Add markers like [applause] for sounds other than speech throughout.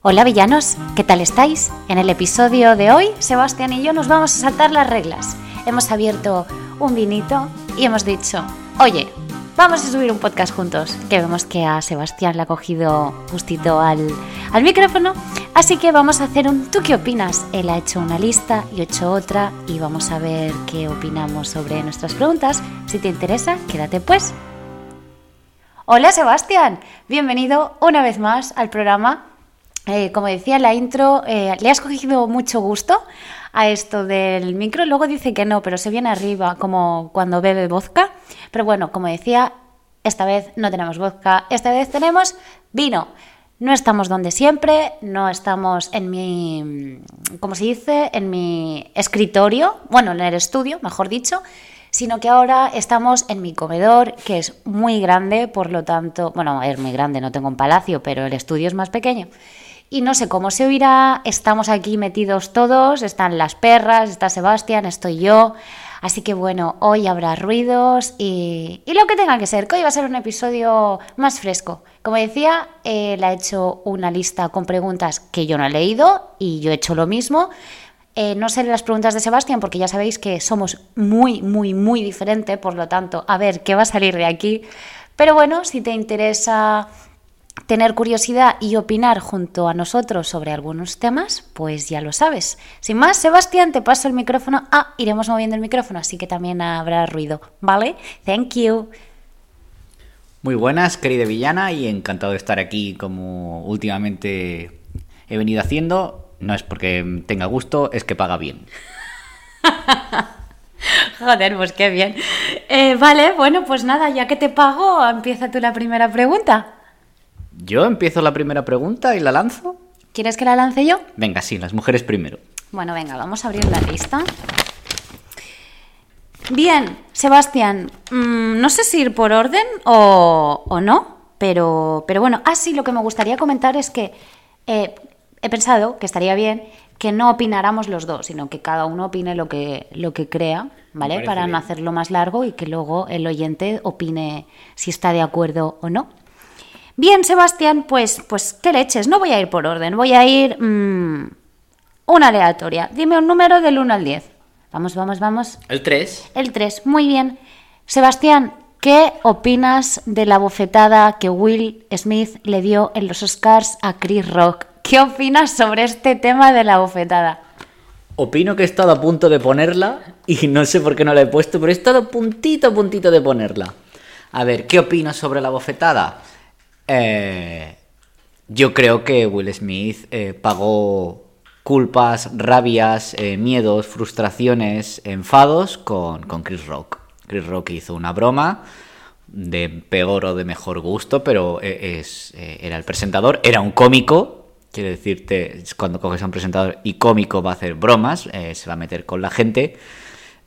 Hola villanos, ¿qué tal estáis? En el episodio de hoy, Sebastián y yo nos vamos a saltar las reglas. Hemos abierto un vinito y hemos dicho, oye, vamos a subir un podcast juntos, que vemos que a Sebastián le ha cogido gustito al, al micrófono, así que vamos a hacer un ¿tú qué opinas? Él ha hecho una lista, yo he hecho otra y vamos a ver qué opinamos sobre nuestras preguntas. Si te interesa, quédate pues. Hola Sebastián, bienvenido una vez más al programa eh, como decía la intro, eh, le has cogido mucho gusto a esto del micro. Luego dice que no, pero se viene arriba como cuando bebe vodka. Pero bueno, como decía, esta vez no tenemos vodka, esta vez tenemos vino. No estamos donde siempre, no estamos en mi, ¿cómo se dice? En mi escritorio, bueno, en el estudio, mejor dicho, sino que ahora estamos en mi comedor, que es muy grande, por lo tanto, bueno, es muy grande, no tengo un palacio, pero el estudio es más pequeño. Y no sé cómo se oirá, estamos aquí metidos todos, están las perras, está Sebastián, estoy yo. Así que bueno, hoy habrá ruidos y, lo que tenga que ser, que hoy va a ser un episodio más fresco. Como decía, le he hecho una lista con preguntas que yo no he leído y yo he hecho lo mismo. Eh, no sé las preguntas de Sebastián porque ya sabéis que somos muy, muy, muy diferentes, por lo tanto, a ver qué va a salir de aquí. Pero bueno, si te interesa tener curiosidad y opinar junto a nosotros sobre algunos temas, pues ya lo sabes. Sin más, Sebastián, te paso el micrófono. Ah, iremos moviendo el micrófono, así que también habrá ruido, ¿vale? Thank you. Muy buenas, querida villana, y encantado de estar aquí como últimamente he venido haciendo. No es porque tenga gusto, es que paga bien. [laughs] Joder, pues qué bien. Eh, vale, bueno, pues nada, ya que te pago, empieza tú la primera pregunta. Yo empiezo la primera pregunta y la lanzo. ¿Quieres que la lance yo? Venga, sí, las mujeres primero. Bueno, venga, vamos a abrir la lista. Bien, Sebastián, mm, no sé si ir por orden o, no, pero, pero bueno, ah, sí, lo que me gustaría comentar es que eh, he pensado que estaría bien que no opináramos los dos, sino que cada uno opine lo que, lo que crea, ¿vale? Para no hacerlo más largo y que luego el oyente opine si está de acuerdo o no. Bien, Sebastián, pues, pues, ¿qué leches? No voy a ir por orden, voy a ir mm, una aleatoria. Dime un número del 1 al 10. Vamos, vamos, vamos. El 3. El 3, muy bien. Sebastián, ¿qué opinas de la bofetada que Will Smith le dio en los Oscars a Chris Rock? ¿Qué opinas sobre este tema de la bofetada? Opino que he estado a punto de ponerla y no sé por qué no la he puesto, pero he estado puntito, a puntito de ponerla. A ver, ¿qué opinas sobre la bofetada? Eh, yo creo que Will Smith eh, pagó culpas, rabias, eh, miedos, frustraciones, enfados con, Chris Rock. Chris Rock hizo una broma de peor o de mejor gusto, pero es, era el presentador, era un cómico. Quiere decirte, cuando coges a un presentador y cómico va a hacer bromas, se va a meter con la gente.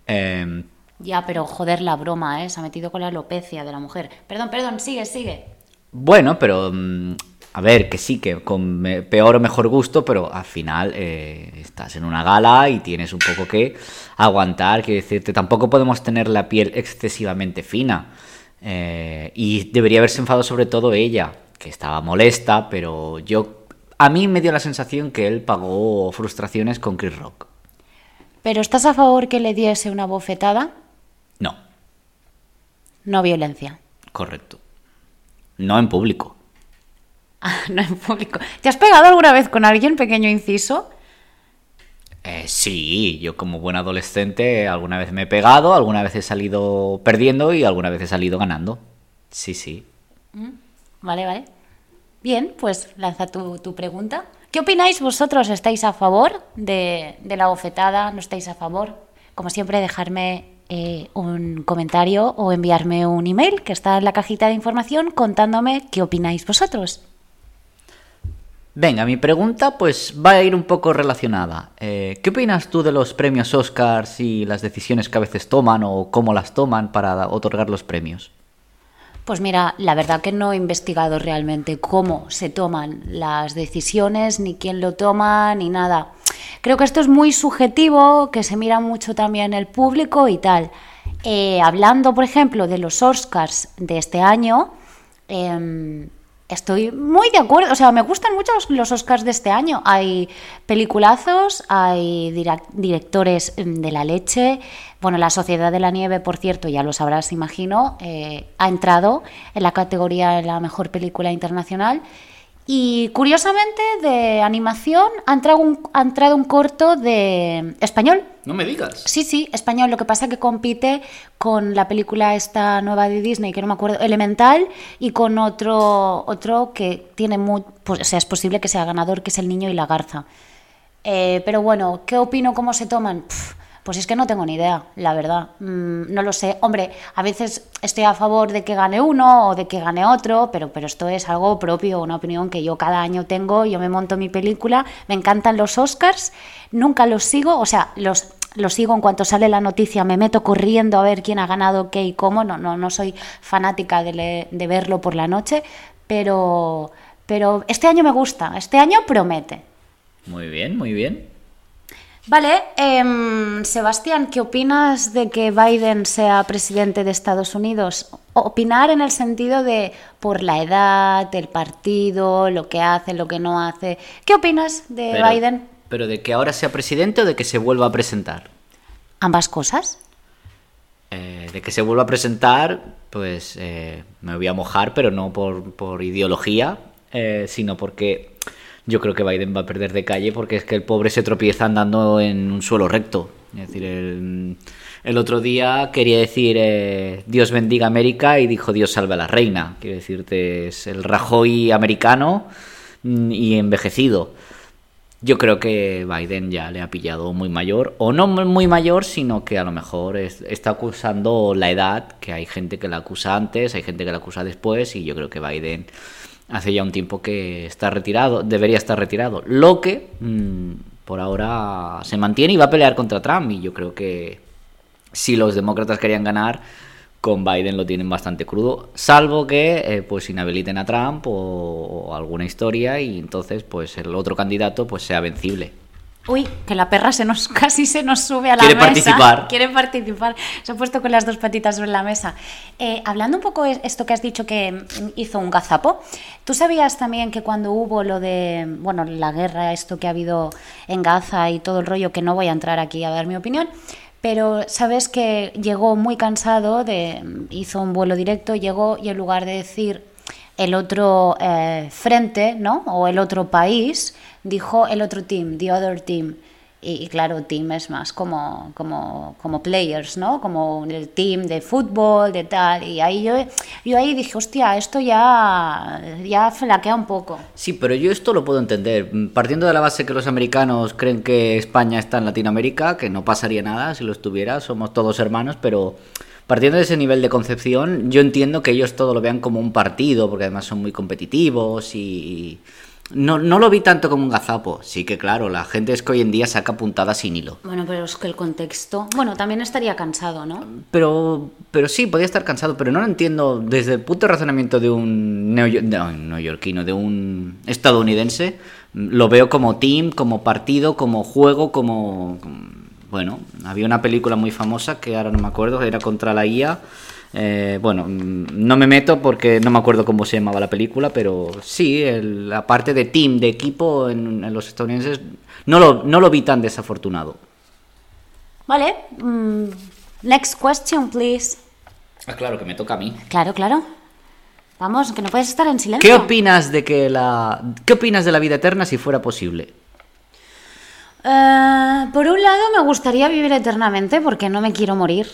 Em, ya, pero joder la broma. Se ha metido con la alopecia de la mujer. Perdón, perdón, sigue, sigue. Bueno, pero mm, a ver, que sí, que con peor o mejor gusto, pero al final eh, estás en una gala y tienes un poco que aguantar, que decirte, tampoco podemos tener la piel excesivamente fina. Eh, y debería haberse enfadado sobre todo ella, que estaba molesta, pero yo, a mí me dio la sensación que él pagó frustraciones con Chris Rock. ¿Pero estás a favor que le diese una bofetada? No. No violencia. Correcto. No en público. Ah, no en público. ¿Te has pegado alguna vez con alguien, pequeño inciso? Eh, sí, yo como buen adolescente alguna vez me he pegado, alguna vez he salido perdiendo y alguna vez he salido ganando. Sí, sí. Mm, vale, vale. Bien, pues lanza tu, tu pregunta. ¿Qué opináis vosotros? ¿Estáis a favor de, de la bofetada? ¿No estáis a favor? Como siempre, dejarme eh, un comentario o enviarme un email que está en la cajita de información contándome qué opináis vosotros. Venga, mi pregunta pues va a ir un poco relacionada. Eh, ¿Qué opinas tú de los premios Oscars y las decisiones que a veces toman o cómo las toman para otorgar los premios? Pues mira, la verdad que no he investigado realmente cómo se toman las decisiones, ni quién lo toma, ni nada. Creo que esto es muy subjetivo, que se mira mucho también el público y tal. Eh, hablando, por ejemplo, de los Oscars de este año, em, Estoy muy de acuerdo, o sea, me gustan mucho los, Oscars de este año. Hay peliculazos, hay directores mm, de la leche. Bueno, La Sociedad de la Nieve, por cierto, ya lo sabrás, imagino, eh, ha entrado en la categoría de la mejor película internacional. Y curiosamente, de animación, ha entrado un, ha entrado un corto de español, No me digas. Sí, sí, español. Lo que pasa que compite con la película esta nueva de Disney, que no me acuerdo, Elemental, y con otro, otro que tiene muy, pues, o sea, es posible que sea ganador, que es El Niño y la Garza. Eh, pero bueno, ¿qué opino cómo se toman? Pues es que no tengo ni idea, la verdad. Mm, no lo sé. Hombre, a veces estoy a favor de que gane uno o de que gane otro, pero, pero esto es algo propio, una opinión que yo cada año tengo. Yo me monto mi película, me encantan los Oscars, nunca los sigo, o sea, los, los sigo en cuanto sale la noticia, me meto corriendo a ver quién ha ganado qué y cómo. No, no, no soy fanática de, le- de verlo por la noche, pero, pero este año me gusta, este año promete. Muy bien, muy bien. Vale, em, Sebastián, ¿qué opinas de que Biden sea presidente de Estados Unidos? Opinar en el sentido de por la edad, el partido, lo que hace, lo que no hace. ¿Qué opinas de Pero- Biden? ¿Pero de que ahora sea presidente o de que se vuelva a presentar? Ambas cosas. Eh, de que se vuelva a presentar, pues eh, me voy a mojar, pero no por, por ideología, eh, sino porque yo creo que Biden va a perder de calle porque es que el pobre se tropieza andando en un suelo recto. Es decir, el, el otro día quería decir eh, Dios bendiga América y dijo Dios salve a la reina. Quiero decirte, es el Rajoy americano mm, y envejecido. Yo creo que Biden ya le ha pillado muy mayor, o no muy mayor, sino que a lo mejor es- está acusando la edad, que hay gente que la acusa antes, hay gente que la acusa después, y yo creo que Biden hace ya un tiempo que está retirado, debería estar retirado. Lo que mm, por ahora se mantiene y va a pelear contra Trump, y yo creo que si los demócratas querían ganar, con Biden lo tienen bastante crudo, salvo que eh, pues inhabiliten a Trump o, o alguna historia y entonces pues el otro candidato pues sea vencible. Uy, que la perra se nos [laughs] casi se nos sube a la Quiere mesa. participar. Quiere participar. Se ha puesto con las dos patitas sobre la mesa. Eh, hablando un poco de esto que has dicho que mm, hizo un gazapo, ¿tú sabías también que cuando hubo lo de, bueno, la guerra, esto que ha habido en Gaza y todo el rollo, que no voy a entrar aquí a dar mi opinión, pero sabes que llegó muy cansado, de, hizo un vuelo directo, llegó y en lugar de decir el otro eh, frente, ¿no? O el otro país, dijo el otro team, the other team. Y, y claro, team es más como, como, como players, ¿no? Como el team de fútbol, de tal. Y ahí yo, yo ahí dije, hostia, esto ya, ya flaquea un poco. Sí, pero yo esto lo puedo entender. Partiendo de la base que los americanos creen que España está en Latinoamérica, que no pasaría nada si lo estuviera, somos todos hermanos, pero partiendo de ese nivel de concepción, yo entiendo que ellos todo lo vean como un partido, porque además son muy competitivos y... No, no lo vi tanto como un gazapo. Sí que claro, la gente es que hoy en día saca puntadas sin hilo. Bueno, pero es que el contexto... Bueno, también estaría cansado, ¿no? Pero, pero sí, podía estar cansado, pero no lo entiendo desde el punto de razonamiento de un neo- no, neoyorquino, de un estadounidense. Lo veo como team, como partido, como juego, como... Bueno, había una película muy famosa que ahora no me acuerdo, era contra la IA. Eh, bueno, mm, no me meto porque no me acuerdo cómo se llamaba la película, pero sí, el- la parte de team, de equipo en, en los estadounidenses, no lo, no lo vi tan desafortunado. Vale. mm, next question, please. Ah, claro, que me toca a mí. Claro, claro. Vamos, que no puedes estar en silencio. ¿Qué opinas de que la qué opinas de la vida eterna si fuera posible? Eh, por un lado me gustaría vivir eternamente porque no me quiero morir.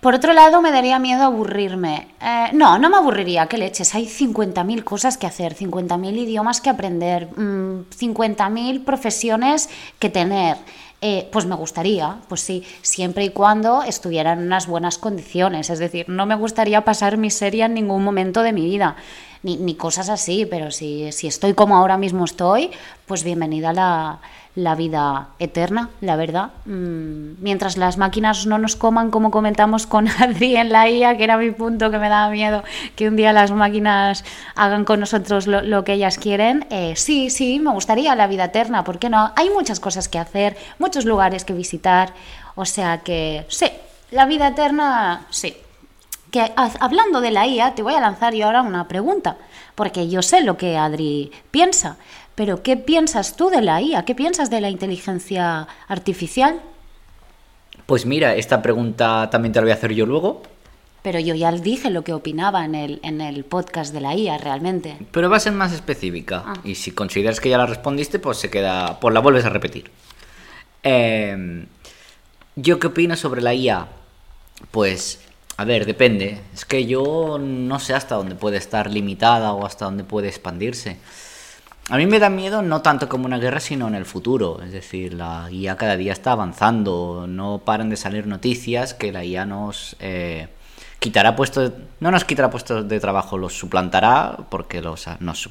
Por otro lado me daría miedo aburrirme. Eh, no, no me aburriría, qué leches. Hay 50.000 cosas que hacer, 50.000 idiomas que aprender, mm, 50.000 profesiones que tener. Eh, pues me gustaría, pues sí, siempre y cuando estuviera en unas buenas condiciones. Es decir, no me gustaría pasar miseria en ningún momento de mi vida, ni, ni cosas así, pero si, si estoy como ahora mismo estoy, pues bienvenida la, la vida eterna, la verdad. Mm, mientras las máquinas no nos coman, como comentamos con [laughs] Adri en la IA, que era mi punto que me daba miedo que un día las máquinas hagan con nosotros lo, lo que ellas quieren, eh, sí, sí, me gustaría la vida eterna, ¿por qué no? Hay muchas cosas que hacer, muchos lugares que visitar, o sea que sí, la vida eterna, sí. que ha- hablando de la IA, te voy a lanzar yo ahora una pregunta, porque yo sé lo que Adri piensa, pero ¿qué piensas tú de la IA? ¿Qué piensas de la inteligencia artificial? Pues mira, esta pregunta también te la voy a hacer yo luego, Pero yo ya dije lo que opinaba en el, en el podcast de la IA realmente. pero va a ser más específica. Ah. Y si consideras que ya la respondiste, pues se queda, pues la vuelves a repetir. Eh, ¿Yo qué opino sobre la IA? Pues, a ver, depende. Es que yo no sé hasta dónde puede estar limitada o hasta dónde puede expandirse. A mí me da miedo no tanto como una guerra, sino en el futuro. Es decir, la IA cada día está avanzando. No paran de salir noticias que la IA nos eh, quitará puestos... No nos quitará puestos de trabajo, los suplantará porque los, nos,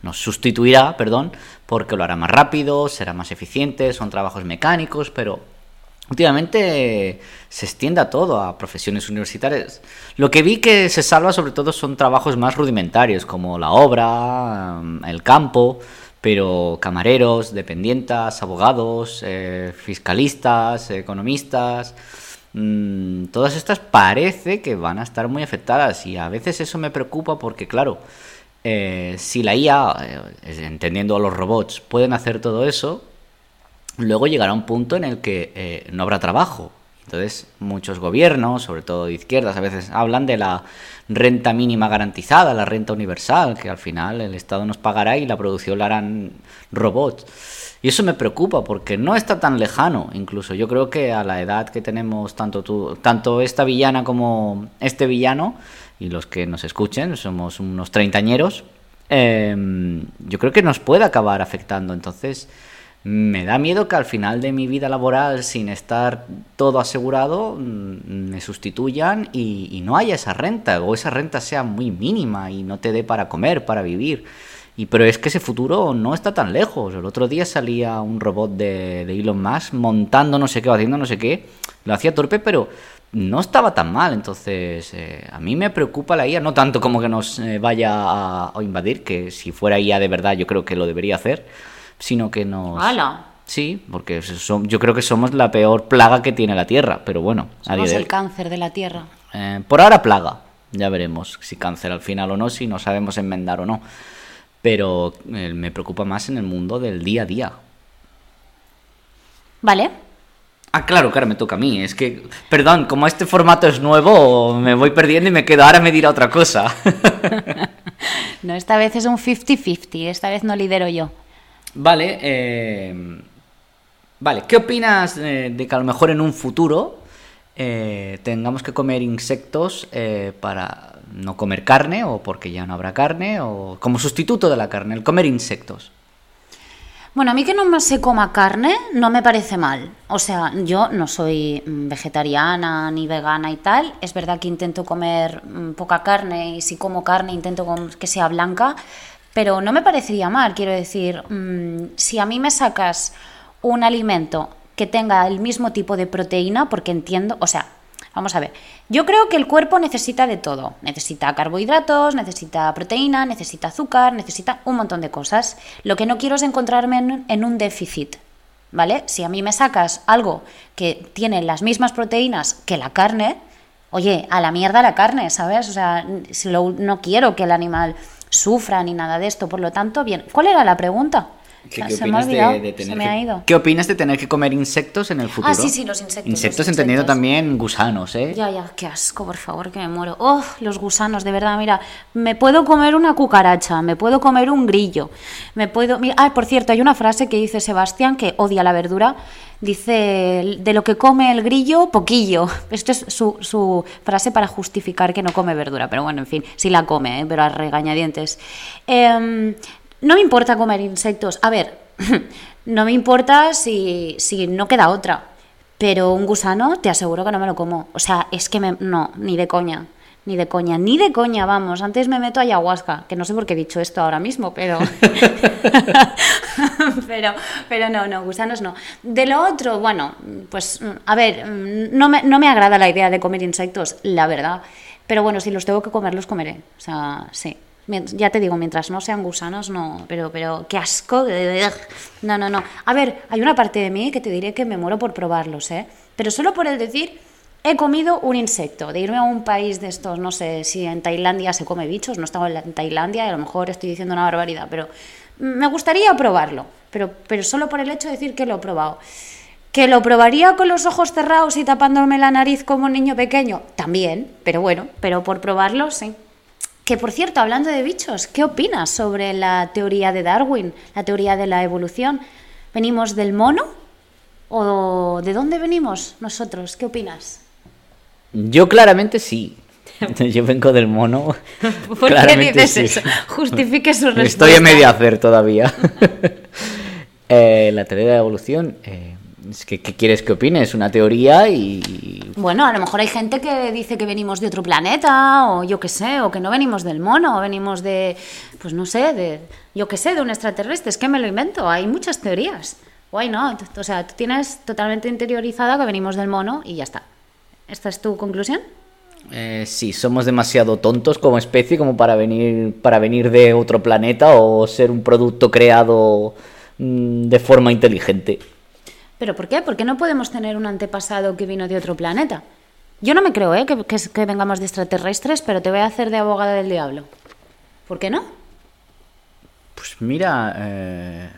nos sustituirá, perdón, porque lo hará más rápido, será más eficiente, son trabajos mecánicos, pero últimamente se extiende a todo, a profesiones universitarias. Lo que vi que se salva sobre todo son trabajos más rudimentarios, como la obra, mm, el campo, pero camareros, dependientas, abogados, eh, fiscalistas, economistas, mm, todas estas parece que van a estar muy afectadas y a veces eso me preocupa porque claro, eh, si la IA, eh, entendiendo a los robots, pueden hacer todo eso, luego llegará un punto en el que eh, no habrá trabajo. Entonces, muchos gobiernos, sobre todo de izquierdas, a veces hablan de la renta mínima garantizada, la renta universal, que al final el Estado nos pagará y la producción la harán robots. Y eso me preocupa porque no está tan lejano, incluso. Yo creo que a la edad que tenemos tanto tanto esta villana como este villano, y los que nos escuchen, somos unos treintañeros, eh, yo creo que nos puede acabar afectando. Entonces, me da miedo que al final de mi vida laboral, sin estar todo asegurado, mm, me sustituyan y, no haya esa renta, o esa renta sea muy mínima y no te dé para comer, para vivir. Y, pero es que ese futuro no está tan lejos. El otro día salía un robot de, de Elon Musk montando no sé qué o haciendo no sé qué. Lo hacía torpe, pero no estaba tan mal. Entonces, eh, a mí me preocupa la IA, no tanto como que nos eh, vaya a, a invadir, que si fuera IA de verdad yo creo que lo debería hacer, sino que nos... ¡Hala! Sí, porque yo creo que somos la peor plaga que tiene la Tierra, pero bueno, Somos el cáncer de la Tierra. Eh, por ahora plaga, ya veremos si cáncer al final o no, si no sabemos enmendar o no. Pero eh, me preocupa más en el mundo del día a día. ¿Vale? Ah, claro, claro, me toca a mí. Es que, perdón, como este formato es nuevo, me voy perdiendo y me quedo. Ahora me dirá otra cosa. [laughs] No, esta vez es un 50-50, esta vez no lidero yo. Vale, eh, vale. ¿Qué opinas eh, de que a lo mejor en un futuro eh, tengamos que comer insectos eh, para no comer carne o porque ya no habrá carne o como sustituto de la carne, el comer insectos? Bueno, a mí que no se coma carne no me parece mal. O sea, yo no soy mm, vegetariana ni vegana y tal. Es verdad que intento comer mm, poca carne y si como carne intento que sea blanca, pero no me parecería mal. Quiero decir, mm, si a mí me sacas un alimento que tenga el mismo tipo de proteína, porque entiendo, o sea, Vamos a ver, yo creo que el cuerpo necesita de todo. Necesita carbohidratos, necesita proteína, necesita azúcar, necesita un montón de cosas. Lo que no quiero es encontrarme en, en un déficit. ¿Vale? Si a mí me sacas algo que tiene las mismas proteínas que la carne, oye, a la mierda la carne, ¿sabes? O sea, no quiero que el animal sufra ni nada de esto, por lo tanto, bien. ¿Cuál era la pregunta? ¿Qué- O sea, qué se me ha opinas de- se tener me que- ha ido. ¿Qué opinas de tener que comer insectos en el futuro? Ah, sí, sí, los insectos, Insectos los entendiendo insectos. también gusanos, ¿eh? Ya, ya, qué asco, por favor, que me muero. Oh, los gusanos, de verdad, mira, me puedo comer una cucaracha, me puedo comer un grillo, me puedo... Mira, ah, por cierto, hay una frase que dice Sebastián, que odia la verdura, dice, de lo que come el grillo, poquillo. [laughs] Esto es su, su frase para justificar que no come verdura, pero bueno, en fin, sí la come, ¿eh? pero a regañadientes. Em, no me importa comer insectos. A ver, [laughs] no me importa si, si no queda otra. Pero un gusano, te aseguro que no me lo como. O sea, es que me, no, ni de coña. Ni de coña, ni de coña, vamos. Antes me meto ayahuasca, que no sé por qué he dicho esto ahora mismo, pero. [laughs] [laughs] pero, pero no, no, gusanos no. De lo otro, bueno, pues, a ver, no me, no me agrada la idea de comer insectos, la verdad. Pero bueno, si los tengo que comer, los comeré. O sea, sí. Ya te digo, mientras no sean gusanos, no. Pero, pero, qué asco. No, no, no. A ver, hay una parte de mí que te diré que me muero por probarlos, ¿eh? Pero solo por el decir he comido un insecto, de irme a un país de estos, no sé si en Tailandia se come bichos, no estaba en Tailandia y a lo mejor estoy diciendo una barbaridad, pero me gustaría probarlo, pero, pero solo por el hecho de decir que lo he probado. ¿Que lo probaría con los ojos cerrados y tapándome la nariz como niño pequeño? También, pero bueno, pero por probarlo sí. Que por cierto, hablando de bichos, ¿qué opinas sobre la teoría de Darwin, la teoría de la evolución? ¿Venimos del mono? ¿O de dónde venimos nosotros? ¿Qué opinas? Yo claramente sí. [laughs] Yo vengo del mono. [laughs] ¿Por qué dices sí. eso? Justifique su respuesta. Estoy en medio hacer todavía. [laughs] Eh, la teoría de la evolución. eh, es que, ¿Qué quieres que opine? Es una teoría y. Bueno, a lo mejor hay gente que dice que venimos de otro planeta, o yo qué sé, o que no venimos del mono, o venimos de, pues no sé, de, yo qué sé, de un extraterrestre. Es que me lo invento, hay muchas teorías. Why not? O sea, tú tienes totalmente interiorizada que venimos del mono y ya está. ¿Esta es tu conclusión? Eh, sí, somos demasiado tontos como especie como para venir, para venir de otro planeta o ser un producto creado mm, de forma inteligente. ¿Pero por qué? ¿Por qué no podemos tener un antepasado que vino de otro planeta? Yo no me creo, ¿eh? Que, vengamos de extraterrestres, pero te voy a hacer de abogada del diablo. ¿Por qué no? Pues mira, eh,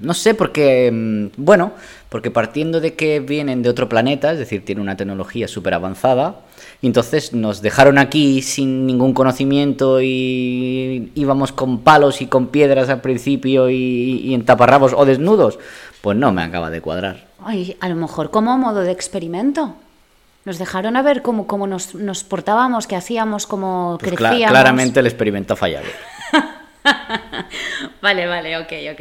no sé, porque, mm, bueno, porque partiendo de que vienen de otro planeta, es decir, tienen una tecnología súper avanzada, y entonces nos dejaron aquí sin ningún conocimiento y íbamos con palos y con piedras al principio y, y en taparrabos o desnudos, pues no me acaba de cuadrar. Ay, a lo mejor como modo de experimento. Nos dejaron a ver cómo, cómo nos, nos portábamos, qué hacíamos, cómo Pues crecíamos. claramente el experimento ha fallado. [laughs] Vale, vale, ok, ok.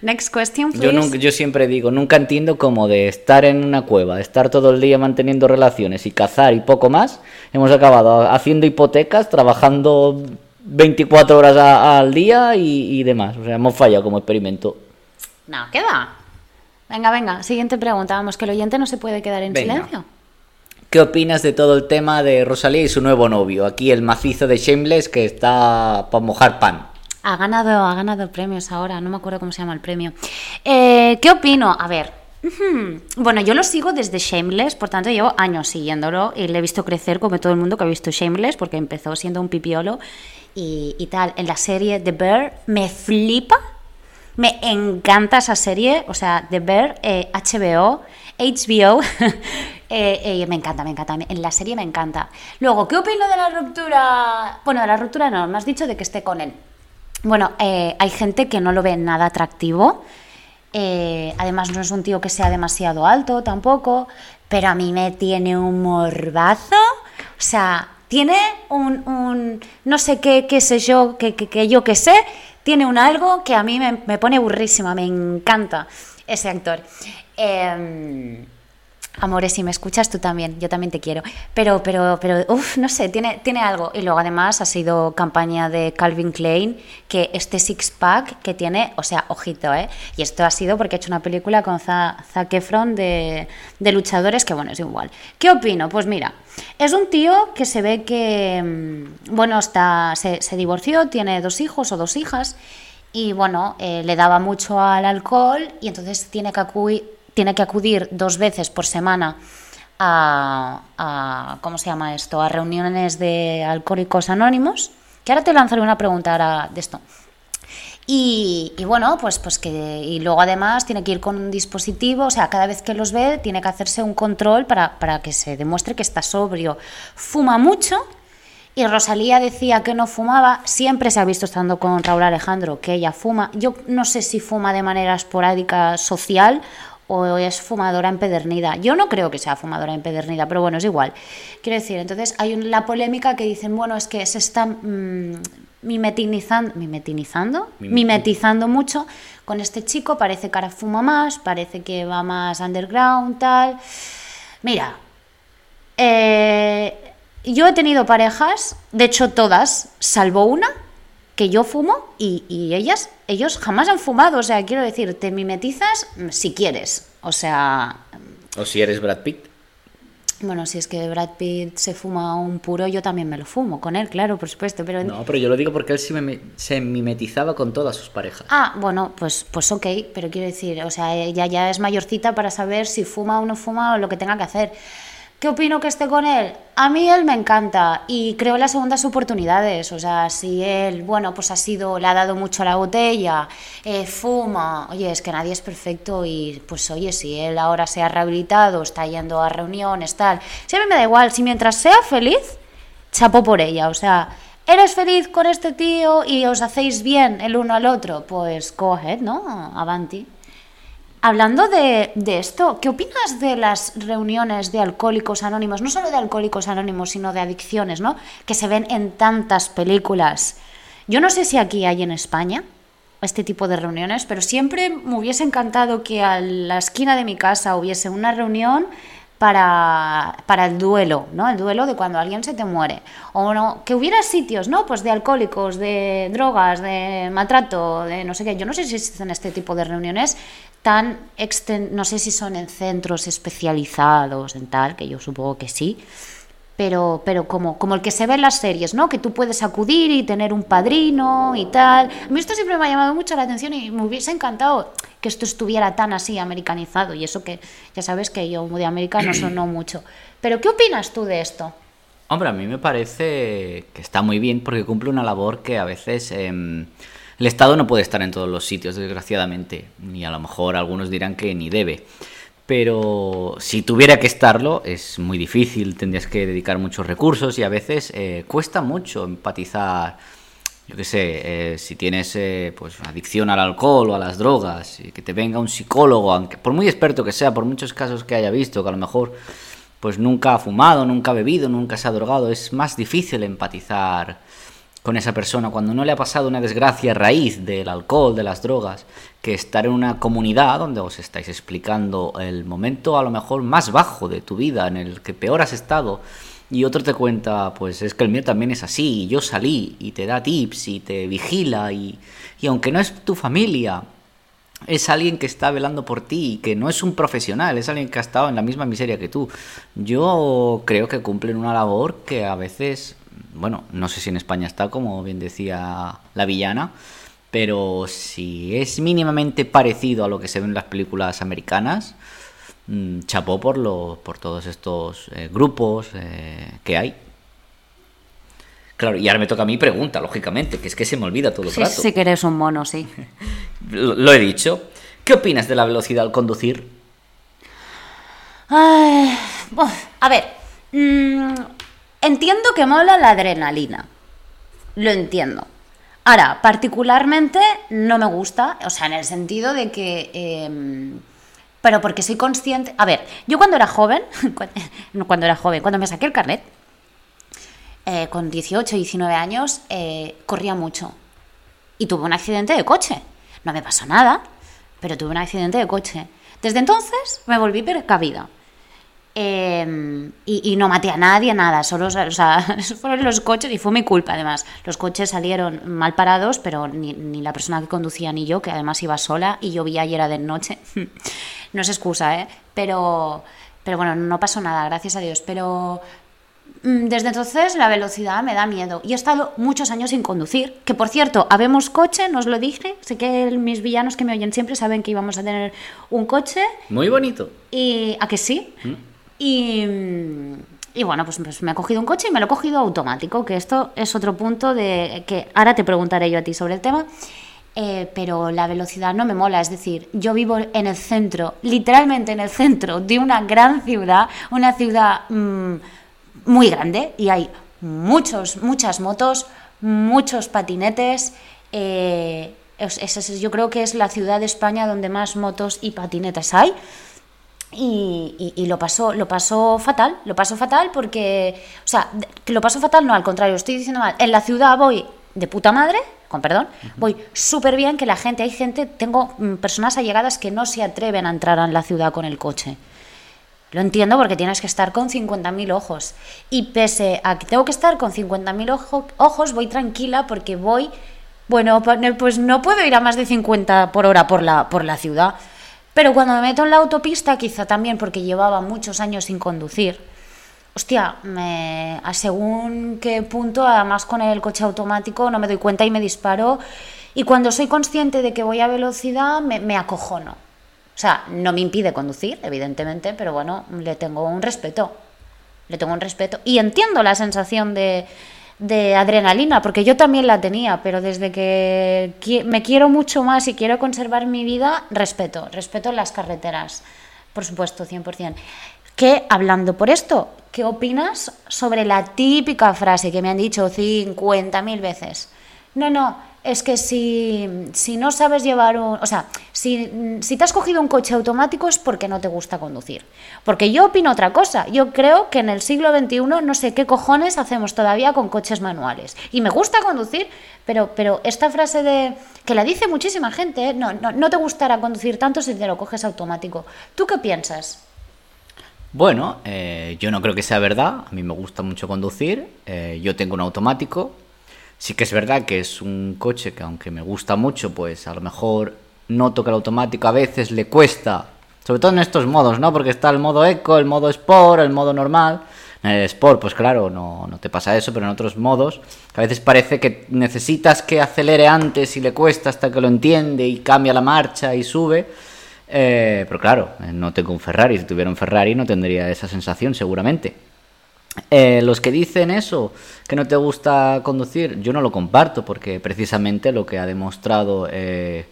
Next question, please. Yo, nunca- yo siempre digo, nunca entiendo cómo de estar en una cueva, de estar todo el día manteniendo relaciones y cazar y poco más, hemos acabado haciendo hipotecas, trabajando 24 horas a- al día y, y demás. O sea, hemos fallado como experimento. No, ¿qué va? Venga, venga, siguiente pregunta. Vamos, que el oyente no se puede quedar en Venga. silencio. ¿Qué opinas de todo el tema de Rosalía y su nuevo novio? Aquí el macizo de Shameless que está para mojar pan. Ha ganado, ha ganado premios ahora, no me acuerdo cómo se llama el premio. Eh, ¿Qué opino? A ver. Bueno, yo lo sigo desde Shameless, por tanto llevo años siguiéndolo y le he visto crecer como todo el mundo que ha visto Shameless, porque empezó siendo un pipiolo y, y tal. En la serie The Bear me flipa, me encanta esa serie, o sea, The Bear, eh, HBO, HBO, [laughs] eh, eh, me encanta, me encanta, en la serie me encanta. Luego, ¿qué opino de la ruptura? Bueno, de la ruptura no, me has dicho de que esté con él. Bueno, hay gente que no lo ve nada atractivo. además, no es un tío que sea demasiado alto tampoco. Pero a mí me tiene un morbazo. O sea, tiene un. un- no sé qué, qué sé yo, que, que, que yo qué sé. Tiene un algo que a mí me, pone burrísima. Me encanta ese actor. Em, Amores, si me escuchas tú también, yo también te quiero. Pero, pero, pero, uff, no sé, tiene, tiene algo. Y luego además ha sido campaña de Calvin Klein, que este six pack que tiene, o sea, ojito, ¿eh? Y esto ha sido porque ha hecho una película con Za- Zac Efron de, luchadores, que bueno, es igual. ¿Qué opino? Pues mira, es un tío que se ve que, mm, bueno, está, se, se divorció, tiene dos hijos o dos hijas. Y bueno, eh, le daba mucho al alcohol y entonces tiene que tiene que acudir dos veces por semana a, a- ¿cómo se llama esto? A reuniones de alcohólicos anónimos. Que ahora te lanzaré una pregunta de esto. Y, y bueno, pues, pues que. Y luego además tiene que ir con un dispositivo, o sea, cada vez que los ve, tiene que hacerse un control para, para que se demuestre que está sobrio. Fuma mucho. Y Rosalía decía que no fumaba. Siempre se ha visto estando con Raúl Alejandro que ella fuma. Yo no sé si fuma de manera esporádica social o es fumadora empedernida. Yo no creo que sea fumadora empedernida, pero bueno, es igual. Quiero decir, entonces hay la polémica que dicen, bueno, es que se está mm, mimetinizando, mimetinizando, Mim- mimetizando mucho con este chico. Parece que ahora fuma más, parece que va más underground, tal. Mira, eh, yo he tenido parejas, de hecho todas, salvo una, que yo fumo y, y ellas, ellos jamás han fumado. O sea, quiero decir, te mimetizas si quieres. O sea, O si eres Brad Pitt. bueno, si es que Brad Pitt se fuma un puro, yo también me lo fumo con él, claro, por supuesto. Pero No, pero yo lo digo porque él se, se mimetizaba con todas sus parejas. Ah, bueno, pues, pues ok, pero quiero decir, o sea, ella ya es mayorcita para saber si fuma o no fuma o lo que tenga que hacer. ¿Qué opino que esté con él? A mí él me encanta y creo las segundas oportunidades. O sea, si él, bueno, pues ha sido, le ha dado mucho a la botella, eh, fuma, oye, es que nadie es perfecto y pues oye, si él ahora se ha rehabilitado, está yendo a reuniones, tal. Si a mí me da igual, si mientras sea feliz, chapo por ella. O sea, ¿eres feliz con este tío y os hacéis bien el uno al otro? Pues ahead, ¿no? Avanti. Hablando de, de, esto, ¿qué opinas de las reuniones de alcohólicos anónimos? No solo de alcohólicos anónimos, sino de adicciones, ¿no? Que se ven en tantas películas. Yo no sé si aquí hay en España este tipo de reuniones, pero siempre me hubiese encantado que a la esquina de mi casa hubiese una reunión para, para, el duelo, ¿no? El duelo de cuando alguien se te muere. O no, que hubiera sitios, ¿no? Pues de alcohólicos, de drogas, de maltrato, de no sé qué. Yo no sé si existen este tipo de reuniones tan exten no sé si son en centros especializados en tal, que yo supongo que sí, pero, pero como, como el que se ve en las series, ¿no? Que tú puedes acudir y tener un padrino y tal. A mí esto siempre me ha llamado mucho la atención y me hubiese encantado que esto estuviera tan así americanizado y eso que ya sabes que yo de América no sonó [clears throat] mucho. Pero ¿qué opinas tú de esto? Hombre, a mí me parece que está muy bien porque cumple una labor que a veces... Eh, el Estado no puede estar en todos los sitios, desgraciadamente, y a lo mejor algunos dirán que ni debe. Pero si tuviera que estarlo, es muy difícil, tendrías que dedicar muchos recursos y a veces eh, cuesta mucho empatizar. Yo qué sé, eh, si tienes eh, pues adicción al alcohol o a las drogas, y que te venga un psicólogo, aunque por muy experto que sea, por muchos casos que haya visto, que a lo mejor pues nunca ha fumado, nunca ha bebido, nunca se ha drogado, es más difícil empatizar con esa persona cuando no le ha pasado una desgracia raíz del alcohol, de las drogas, que estar en una comunidad donde os estáis explicando el momento a lo mejor más bajo de tu vida, en el que peor has estado, y otro te cuenta, pues es que el mío también es así, y yo salí, y te da tips, y te vigila, y, y aunque no es tu familia, es alguien que está velando por ti, que no es un profesional, es alguien que ha estado en la misma miseria que tú. Yo creo que cumplen una labor que a veces bueno, no sé si en España está, como bien decía la villana, pero si es mínimamente parecido a lo que se ve en las películas americanas, mm, chapó por, lo, por todos estos eh, grupos eh, que hay. Claro, y ahora me toca a mí pregunta, lógicamente, que es que se me olvida todo el sí, rato. Sí, que eres un mono, sí. [laughs] lo, he dicho. ¿Qué opinas de la velocidad al conducir? a ver, mmm, Entiendo que mola la adrenalina. Lo entiendo. Ahora, particularmente no me gusta, o sea, en el sentido de que... Em, pero porque soy consciente... A ver, yo cuando era joven, [laughs] cuando era joven, cuando me saqué el carnet, eh, con 18, 19 años, eh, corría mucho. Y tuve un accidente de coche. No me pasó nada, pero tuve un accidente de coche. Desde entonces me volví precavida. Em, y, no maté a nadie, nada, solo, o sea, [laughs] fueron los coches y fue mi culpa además. Los coches salieron mal parados, pero ni, la persona que conducía ni yo, que además iba sola y llovía y era de noche. [laughs] no es excusa, ¿eh? Pero, pero bueno, no pasó nada, gracias a Dios. Pero mm, desde entonces la velocidad me da miedo y he estado muchos años sin conducir. Que por cierto, habemos coche, no os lo dije. Sé que mis villanos que me oyen siempre saben que íbamos a tener un coche. Muy bonito. ¿Y a que sí? ¿Mm? Y, bueno, pues, pues, me he cogido un coche y me lo he cogido automático, que esto es otro punto de que ahora te preguntaré yo a ti sobre el tema. Eh, pero la velocidad no me mola, es decir, yo vivo en el centro, literalmente en el centro de una gran ciudad, una ciudad mm, muy grande y hay muchos, muchas motos, muchos patinetes. Eh, yo creo que es la ciudad de España donde más motos y patinetes hay. Y, lo pasó lo pasó fatal lo pasó fatal porque o sea que lo pasó fatal no al contrario estoy diciendo mal. En la ciudad voy de puta madre con perdón voy súper bien que la gente hay gente tengo mm, personas allegadas que no se atreven a entrar en la ciudad con el coche. Lo entiendo porque tienes que estar con 50.000 ojos. Y pese a que tengo que estar con 50.000 ojos voy tranquila porque voy bueno pues no puedo ir a más de 50 por hora por la por la ciudad pero cuando me meto en la autopista, quizá también porque llevaba muchos años sin conducir, hostia, me, a según qué punto, además con el coche automático, no me doy cuenta y me disparo. Y cuando soy consciente de que voy a velocidad, me, me acojono. O sea, no me impide conducir, evidentemente, pero bueno, le tengo un respeto. le tengo un respeto y entiendo la sensación de, de adrenalina, porque yo también la tenía, pero desde que me quiero mucho más y quiero conservar mi vida, respeto, respeto las carreteras, por supuesto, 100%. Que hablando por esto, ¿qué opinas sobre la típica frase que me han dicho 50.000 veces? No, no, es que si, si no sabes llevar un... O sea, si, si te has cogido un coche automático es porque no te gusta conducir. Porque yo opino otra cosa. Yo creo que en el siglo XXI no sé qué cojones hacemos todavía con coches manuales. Y me gusta conducir, pero, pero esta frase de... que la dice muchísima gente, ¿eh? no, no, no te gustará conducir tanto si te lo coges automático. ¿Tú qué piensas? Bueno, eh, yo no creo que sea verdad. A mí me gusta mucho conducir. eh, yo tengo un automático. Sí que es verdad que es un coche que aunque me gusta mucho, pues a lo mejor noto que el automático a veces le cuesta. Sobre todo en estos modos, ¿no? Porque está el modo eco, el modo sport, el modo normal. En el sport, pues claro, no, no te pasa eso, pero en otros modos, a veces parece que necesitas que acelere antes y le cuesta hasta que lo entiende y cambia la marcha y sube. Eh, pero claro, eh, no tengo un Ferrari. Si tuviera un Ferrari no tendría esa sensación, seguramente. Eh, los que dicen eso, que no te gusta conducir, yo no lo comparto porque precisamente lo que ha demostrado eh,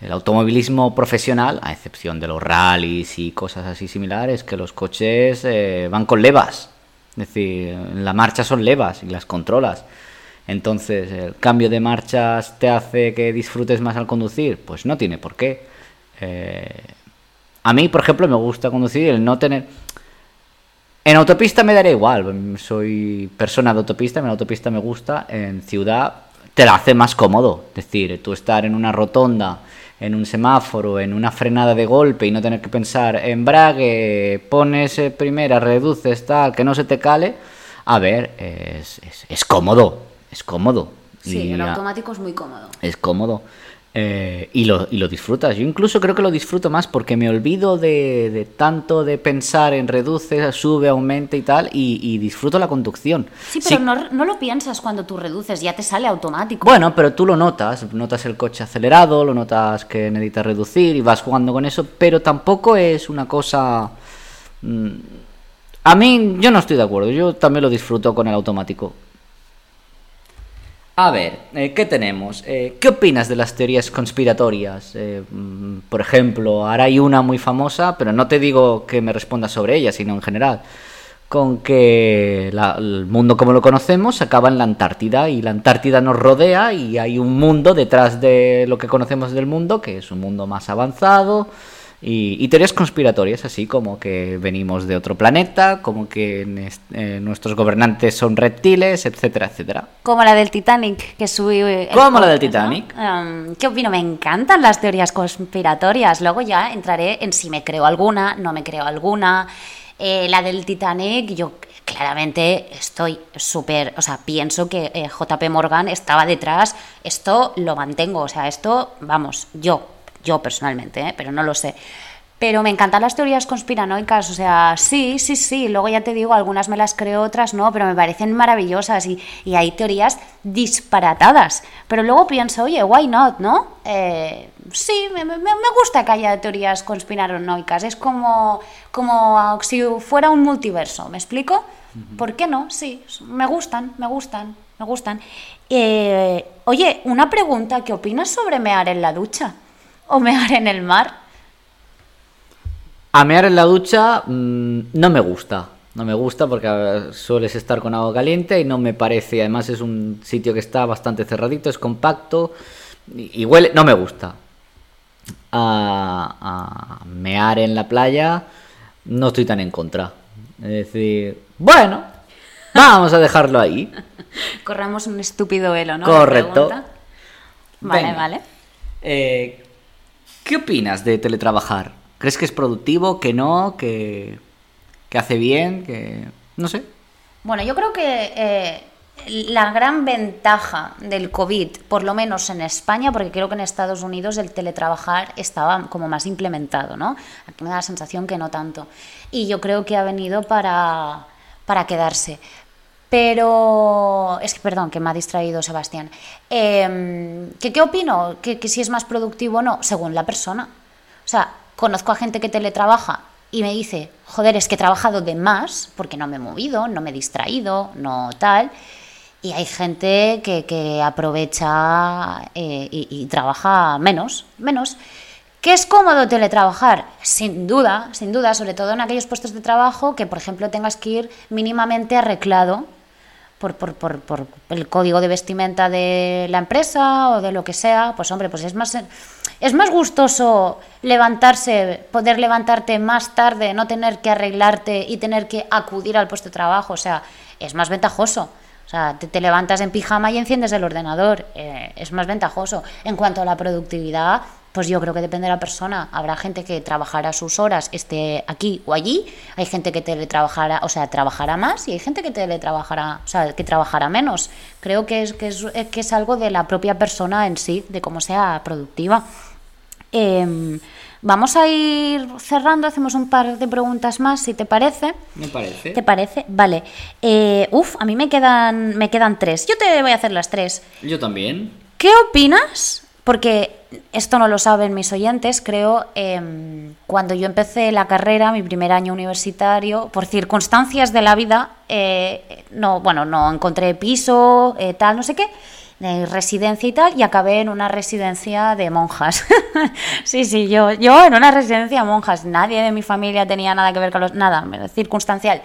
el automovilismo profesional, a excepción de los rallies y cosas así similares, que los coches eh, van con levas. Es decir, la marcha son levas y las controlas. Entonces, ¿el cambio de marchas te hace que disfrutes más al conducir? Pues no tiene por qué. Eh, a mí, por ejemplo, me gusta conducir el no tener... En autopista me daría igual, soy persona de autopista, en autopista me gusta, en ciudad te la hace más cómodo, es decir, tú estar en una rotonda, en un semáforo, en una frenada de golpe y no tener que pensar, embrague, pones eh, primera, reduces, tal, que no se te cale, a ver, es, es, es cómodo, es cómodo. Sí, Y el automático es muy cómodo. es cómodo. Eh, y, lo, y lo disfrutas. Yo incluso creo que lo disfruto más porque me olvido de, de tanto de pensar en reduce, sube, aumenta y tal, y, y disfruto la conducción. Sí, pero Sí, No, no lo piensas cuando tú reduces, ya te sale automático. Bueno, pero tú lo notas, notas el coche acelerado, lo notas que necesitas reducir y vas jugando con eso, pero tampoco es una cosa... mm, A mí yo no estoy de acuerdo, yo también lo disfruto con el automático. A ver, eh, ¿qué tenemos? Eh, ¿Qué opinas de las teorías conspiratorias? Eh, mm, por ejemplo, ahora hay una muy famosa, pero no te digo que me respondas sobre ella, sino en general, con que la- el mundo como lo conocemos acaba en la Antártida y la Antártida nos rodea y hay un mundo detrás de lo que conocemos del mundo, que es un mundo más avanzado, y, y teorías conspiratorias, así como que venimos de otro planeta, como que eh, nuestros gobernantes son reptiles, etcétera, etcétera. Como la del Titanic, que sube... Como la del Titanic. ¿Qué opino? Me encantan las teorías conspiratorias. Luego ya entraré en si me creo alguna, no me creo alguna. Eh, la del Titanic, yo claramente estoy súper, o sea, pienso que eh, JP Morgan estaba detrás. Esto lo mantengo, o sea, esto, vamos, yo, yo personalmente, ¿eh? pero no lo sé. Pero me encantan las teorías conspiranoicas, o sea, sí, sí, sí, luego ya te digo, algunas me las creo, otras no, pero me parecen maravillosas y, y hay teorías disparatadas. Pero luego pienso, oye, why not, ¿no? Eh, sí, me, me- me gusta que haya teorías conspiranoicas, es como, como si fuera un multiverso, ¿me explico? ¿Por qué no? Sí, me gustan, me gustan, me gustan. Eh, oye, una pregunta, ¿qué opinas sobre mear en la ducha? ¿O mear en el mar? A mear en la ducha mm, no me gusta. No me gusta porque sueles estar con agua caliente y no me parece. Además es un sitio que está bastante cerradito, es compacto y, y huele. No me gusta. A, a mear en la playa no estoy tan en contra. Es decir, bueno, vamos a dejarlo ahí. [laughs] Corramos un estúpido velo, ¿no? Correcto. Vale, Venga. vale. Eh, ¿Qué opinas de teletrabajar? ¿Crees que es productivo, que no, que, que hace bien, que... no sé? Bueno, yo creo que eh, la gran ventaja del COVID, por lo menos en España, porque creo que en Estados Unidos el teletrabajar estaba como más implementado, ¿no? Aquí me da la sensación que no tanto. Y yo creo que ha venido para, para quedarse. Pero es que, perdón, que me ha distraído Sebastián. ¿que, ¿Qué opino? ¿Que, que si es más productivo o no? Según la persona. O sea, conozco a gente que teletrabaja y me dice, joder, es que he trabajado de más porque no me he movido, no me he distraído, no tal. Y hay gente que, que aprovecha eh, y, trabaja menos, menos. ¿Que es cómodo teletrabajar? Sin duda, sin duda, sobre todo en aquellos puestos de trabajo que, por ejemplo, tengas que ir mínimamente arreglado por, por, por, por el código de vestimenta de la empresa o de lo que sea, pues hombre, pues es más, es más gustoso levantarse, poder levantarte más tarde, no tener que arreglarte y tener que acudir al puesto de trabajo, o sea, es más ventajoso. O sea, te, levantas en pijama y enciendes el ordenador, eh, es más ventajoso. En cuanto a la productividad, pues yo creo que depende de la persona. Habrá gente que trabajará sus horas, esté aquí o allí. Hay gente que teletrabajará, o sea, trabajará más y hay gente que teletrabajará, o sea, que trabajará menos. Creo que es, que es, que es algo de la propia persona en sí, de cómo sea productiva. Eh, vamos a ir cerrando, hacemos un par de preguntas más, si te parece. Me parece. ¿Te parece? Vale. Eh, uf, a mí me quedan, me quedan tres. Yo te voy a hacer las tres. Yo también. ¿Qué opinas? Porque esto no lo saben mis oyentes, creo, eh, cuando yo empecé la carrera, mi primer año universitario, por circunstancias de la vida, eh, no, bueno, no encontré piso, eh, tal, no sé qué, de residencia y tal, y acabé en una residencia de monjas. [laughs] sí, sí, yo, yo en una residencia de monjas. Nadie de mi familia tenía nada que ver con los, nada, circunstancial.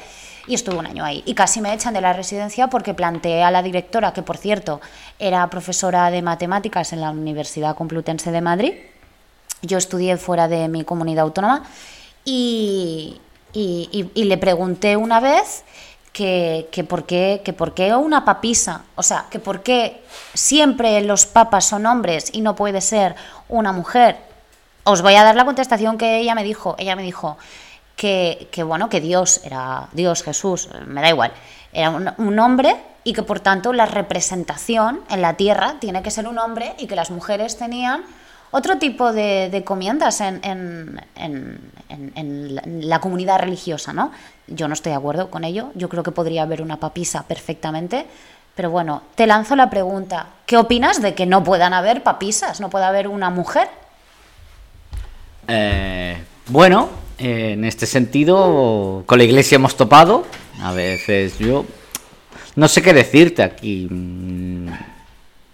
Y estuve un año ahí. Y casi me echan de la residencia porque planteé a la directora, que por cierto era profesora de matemáticas en la Universidad Complutense de Madrid. Yo estudié fuera de mi comunidad autónoma y, y, le pregunté una vez que, que, por qué, que por qué una papisa, o sea, que por qué siempre los papas son hombres y no puede ser una mujer. Os voy a dar la contestación que ella me dijo. Ella me dijo, que, bueno, que Dios era Dios, Jesús, me da igual, era un, hombre y que por tanto la representación en la tierra tiene que ser un hombre y que las mujeres tenían otro tipo de, de comiendas en, en, en, en, la comunidad religiosa, ¿no? Yo no estoy de acuerdo con ello, yo creo que podría haber una papisa perfectamente, pero bueno, te lanzo la pregunta, ¿qué opinas de que no puedan haber papisas, no pueda haber una mujer? Eh, bueno, en este sentido, con la iglesia hemos topado. A veces yo no sé qué decirte aquí.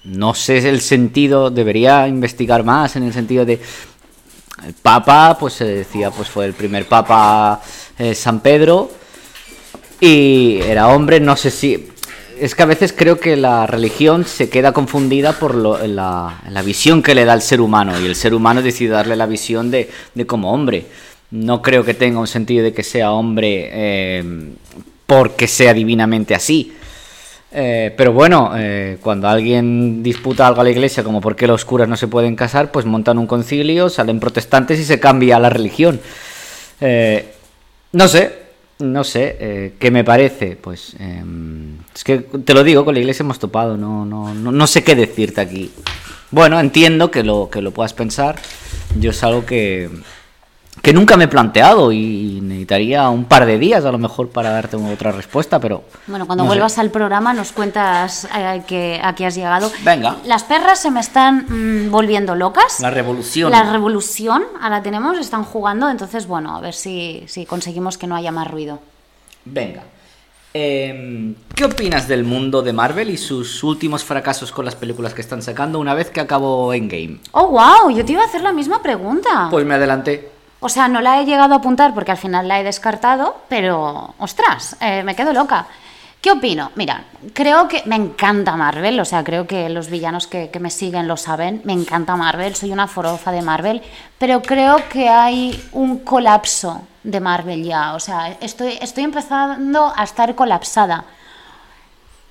No sé el sentido, debería investigar más en el sentido de el Papa, pues se decía, pues fue el primer Papa eh, San Pedro y era hombre. No sé si es que a veces creo que la religión se queda confundida por lo, la, la, visión que le da el ser humano y el ser humano decide darle la visión de, de como hombre. No creo que tenga un sentido de que sea hombre eh, porque sea divinamente así. Eh, pero bueno, eh, cuando alguien disputa algo a la iglesia, como por qué los curas no se pueden casar, pues montan un concilio, salen protestantes y se cambia la religión. Eh, no sé, no sé, ¿qué me parece? Pues es que te lo digo, con la iglesia hemos topado, no, no, no, no sé qué decirte aquí. Bueno, entiendo que lo, que lo puedas pensar. Yo es algo que, que nunca me he planteado y necesitaría un par de días a lo mejor para darte otra respuesta, pero... Bueno, cuando no vuelvas sé. al programa nos cuentas eh, que, a qué has llegado. Venga. Las perras se me están mmm, volviendo locas. La revolución. La revolución, ahora tenemos, están jugando, entonces bueno, a ver si, si conseguimos que no haya más ruido. Venga. Eh, ¿Qué opinas del mundo de Marvel y sus últimos fracasos con las películas que están sacando una vez que acabó Endgame? Oh, wow, yo te iba a hacer la misma pregunta. Pues me adelanté. O sea, no la he llegado a apuntar porque al final la he descartado, pero ostras, eh, me quedo loca. ¿Qué opino? Mira, creo que me encanta Marvel, o sea, creo que los villanos que, que, me siguen lo saben, me encanta Marvel, soy una forofa de Marvel, pero creo que hay un colapso de Marvel ya, o sea, estoy, estoy empezando a estar colapsada.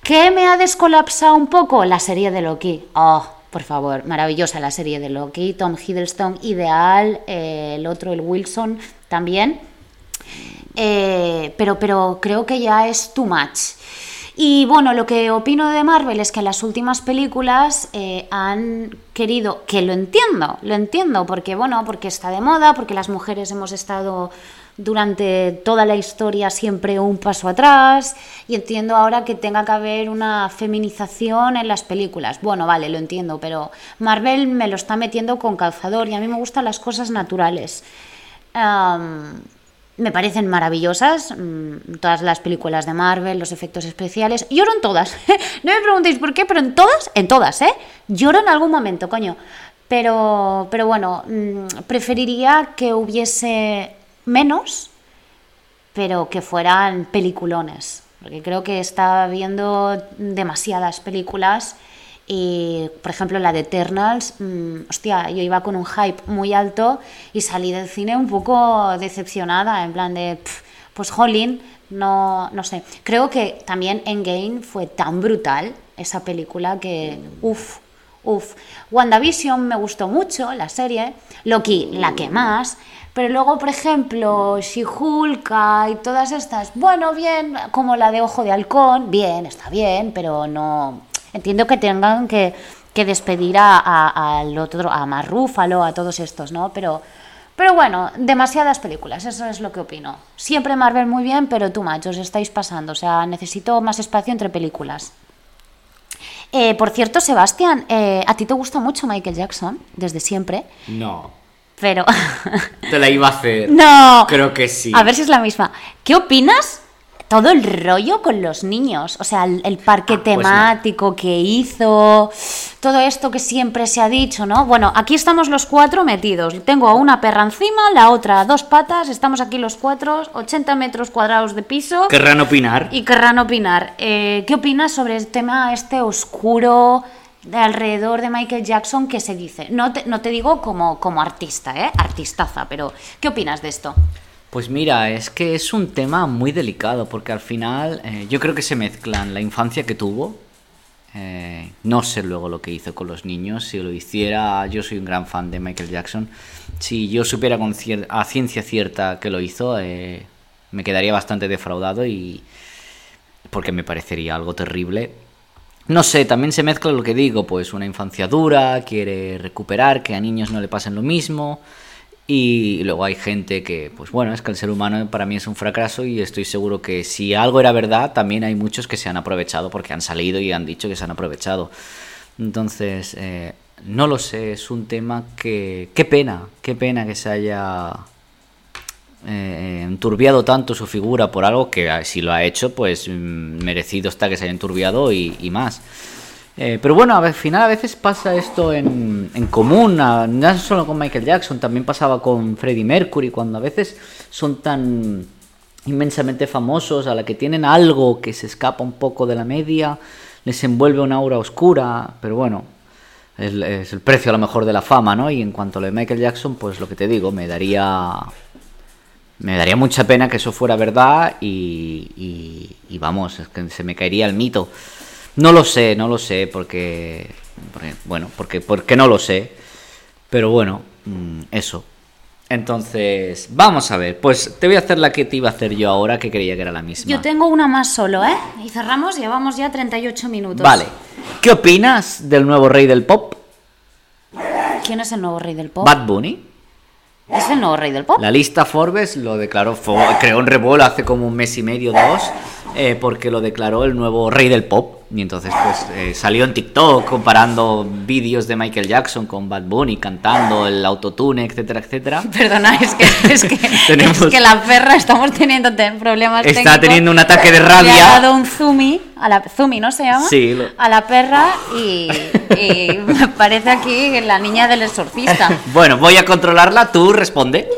¿Qué me ha descolapsado un poco? La serie de Loki. Oh, por favor, maravillosa la serie de Loki, Tom Hiddleston, ideal, eh, el otro, el Wilson, también. Eh, pero, pero creo que ya es too much. Y bueno, lo que opino de Marvel es que las últimas películas eh, han querido, que lo entiendo, lo entiendo, porque bueno, porque está de moda, porque las mujeres hemos estado durante toda la historia siempre un paso atrás y entiendo ahora que tenga que haber una feminización en las películas. Bueno, vale, lo entiendo, pero Marvel me lo está metiendo con calzador y a mí me gustan las cosas naturales. Me parecen maravillosas, mm, todas las películas de Marvel, los efectos especiales. Lloro en todas. [laughs] no me preguntéis por qué, pero en todas, en todas, ¿eh? Lloro en algún momento, coño. Pero, pero bueno, mm, preferiría que hubiese menos, pero que fueran peliculones. Porque creo que está viendo demasiadas películas y, por ejemplo, la de Eternals, mm, hostia, yo iba con un hype muy alto y salí del cine un poco decepcionada, en plan de, pues jolín, no, no sé. Creo que también Endgame fue tan brutal, esa película, que, uff, uff. WandaVision me gustó mucho, la serie, Loki, la que más, pero luego, por ejemplo, She-Hulk y todas estas, bueno, bien, como la de Ojo de Halcón, bien, está bien, pero no Entiendo que tengan que, despedir a, al otro, a Marrúfalo, a todos estos, ¿no? Pero, pero bueno, demasiadas películas, eso es lo que opino. Siempre Marvel muy bien, pero tú, machos, estáis pasando. O sea, necesito más espacio entre películas. Eh, por cierto, Sebastián, eh, ¿a ti te gusta mucho Michael Jackson desde siempre? No. Pero. Te la iba a hacer. [laughs] No. Creo que sí. A ver si es la misma. ¿Qué opinas todo el rollo con los niños, o sea, el, parque ah, pues temático que hizo, todo esto que siempre se ha dicho, ¿no? Bueno, aquí estamos los cuatro metidos. Tengo a una perra encima, la otra a dos patas, estamos aquí los cuatro, 80 metros cuadrados de piso. Querrán opinar. Y querrán opinar. Eh, ¿Qué opinas sobre el tema este oscuro de alrededor de Michael Jackson que se dice? No te, no te digo como, como artista, ¿eh? Artistaza, pero ¿qué opinas de esto? Pues mira, es que es un tema muy delicado porque al final eh, yo creo que se mezclan la infancia que tuvo, eh, no sé luego lo que hizo con los niños, si lo hiciera, yo soy un gran fan de Michael Jackson, si yo supiera con a ciencia cierta que lo hizo, eh, me quedaría bastante defraudado y porque me parecería algo terrible. No sé, también se mezcla lo que digo, pues una infancia dura, quiere recuperar, que a niños no le pasen lo mismo. Y luego hay gente que, pues bueno, es que el ser humano para mí es un fracaso y estoy seguro que si algo era verdad, también hay muchos que se han aprovechado porque han salido y han dicho que se han aprovechado. Entonces, eh, no lo sé, es un tema que... Qué pena, qué pena que se haya eh, enturbiado tanto su figura por algo que ah, si lo ha hecho, pues mm, merecido está que se haya enturbiado y más. Eh, pero bueno, al final a veces pasa esto en, en común, no solo con Michael Jackson, también pasaba con Freddie Mercury, cuando a veces son tan inmensamente famosos, a la que tienen algo que se escapa un poco de la media, les envuelve una aura oscura, pero bueno, es, es el precio a lo mejor de la fama, ¿no? Y en cuanto a lo de Michael Jackson, pues lo que te digo, me daría me daría mucha pena que eso fuera verdad y, y, y, vamos, es que se me caería el mito. No lo sé, no lo sé, porque, bueno, porque, porque no lo sé. Pero bueno, mm, eso. Entonces, vamos a ver. Pues te voy a hacer la que te iba a hacer yo ahora, que creía que era la misma. Yo tengo una más solo, ¿eh? Y cerramos, llevamos ya 38 minutos. Vale. ¿Qué opinas del nuevo rey del pop? ¿Quién es el nuevo rey del pop? Bad Bunny. ¿Es el nuevo rey del pop? La lista Forbes lo declaró, creó un revuelo hace como un mes y medio, dos, eh, porque lo declaró el nuevo rey del pop. Y entonces pues eh, salió en TikTok comparando vídeos de Michael Jackson con Bad Bunny cantando el autotune, etcétera, etcétera. [laughs] Perdona, es que, es que, [laughs] es que la perra estamos teniendo problemas Está teniendo un ataque de rabia. Le ha dado un zumi, a la, zumi, ¿no se llama? Sí. A la perra y, me [laughs] parece aquí la niña del exorcista. bueno, voy a controlarla, tú responde.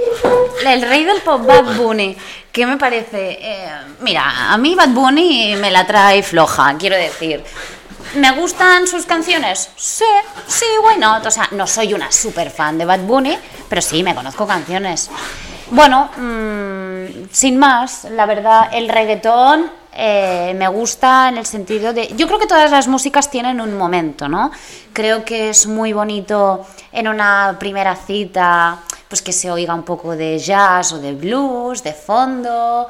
[laughs] El rey del pop Bad Bunny. ¿Qué me parece? Eh, mira, a mí Bad Bunny me la trae floja, quiero decir. ¿Me gustan sus canciones? Sí, sí, bueno, o sea, no soy una super fan de Bad Bunny, pero sí, me conozco canciones. Bueno, mm, sin más, la verdad, el reggaetón eh, me gusta en el sentido de... Yo creo que todas las músicas tienen un momento, ¿no? Creo que es muy bonito en una primera cita pues que se oiga un poco de jazz o de blues de fondo.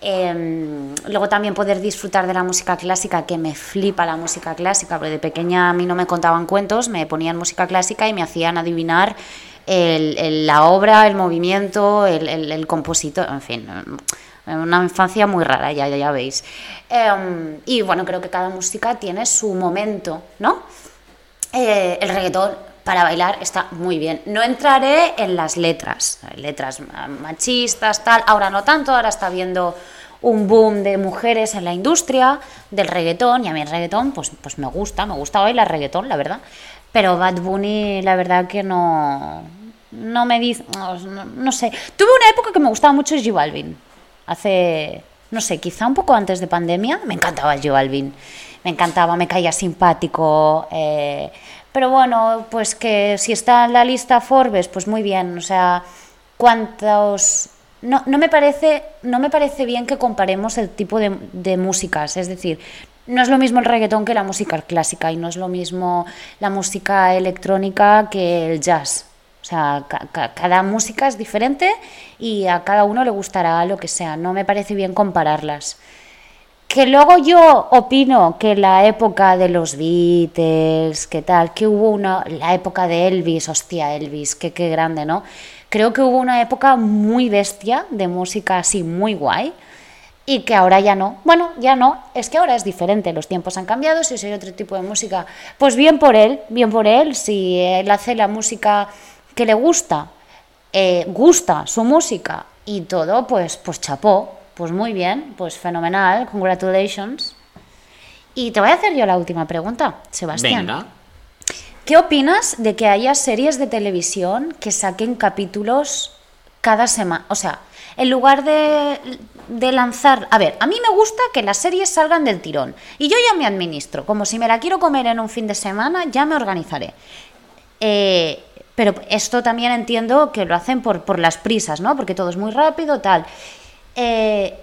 Em, luego también poder disfrutar de la música clásica, que me flipa la música clásica, porque de pequeña a mí no me contaban cuentos, me ponían música clásica y me hacían adivinar la obra, el movimiento, el, compositor, en fin, una infancia muy rara, ya, ya, veis. Em, y bueno, creo que cada música tiene su momento, ¿no? Eh, el reggaetón para bailar está muy bien. No entraré en las letras, letras machistas, tal, ahora no tanto, ahora está viendo un boom de mujeres en la industria del reggaetón y a mí el reggaetón pues, pues me gusta, me gusta bailar reggaetón, la verdad. Pero Bad Bunny, la verdad que no, no me dice, no, sé. Tuve una época que me gustaba mucho J Balvin. Hace, no sé, quizá un poco antes de pandemia, me encantaba J Balvin. Me encantaba, me caía simpático. Eh, pero bueno, pues que si está en la lista Forbes, pues muy bien. O sea, cuántos no, no, me parece, no me parece bien que comparemos el tipo de, de, músicas. Es decir, no es lo mismo el reggaetón que la música clásica y no es lo mismo la música electrónica que el jazz. Sea, cada música es diferente y a cada uno le gustará lo que sea. No me parece bien compararlas. Que luego yo opino que la época de los Beatles, que tal, que hubo una, la época de Elvis, hostia, Elvis, que qué grande, ¿no? Creo que hubo una época muy bestia de música así muy guay y que ahora ya no. Bueno, ya no, es que ahora es diferente, los tiempos han cambiado, si soy otro tipo de música, pues bien por él, bien por él, si él hace la música que le gusta, eh, gusta su música y todo, pues, pues chapó, pues muy bien, pues fenomenal, congratulations. Y te voy a hacer yo la última pregunta, Sebastián. Venga. ¿Qué opinas de que haya series de televisión que saquen capítulos cada semana? O sea, en lugar de, de, lanzar... A ver, a mí me gusta que las series salgan del tirón. Y yo ya me administro. Como si me la quiero comer en un fin de semana, ya me organizaré. Eh, pero esto también entiendo que lo hacen por, por las prisas, ¿no? Porque todo es muy rápido, tal. Eh,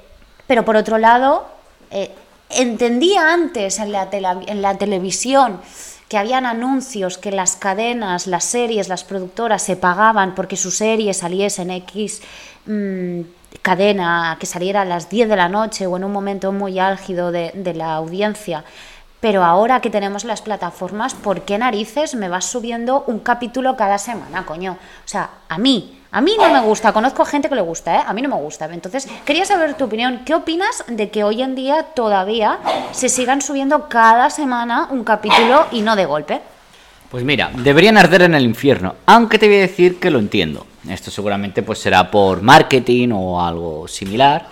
pero por otro lado, eh, entendía antes en la, en la televisión que habían anuncios que las cadenas, las series, las productoras se pagaban porque su serie saliese en X mmm, cadena, que saliera a las 10 de la noche o en un momento muy álgido de la audiencia. Pero ahora que tenemos las plataformas, ¿por qué narices me vas subiendo un capítulo cada semana, coño? O sea, a mí, a mí no me gusta, conozco a gente que le gusta, ¿eh? A mí no me gusta. Entonces, quería saber tu opinión. ¿Qué opinas de que hoy en día todavía se sigan subiendo cada semana un capítulo y no de golpe? Pues mira, deberían arder en el infierno, aunque te voy a decir que lo entiendo. Esto seguramente pues será por marketing o algo similar.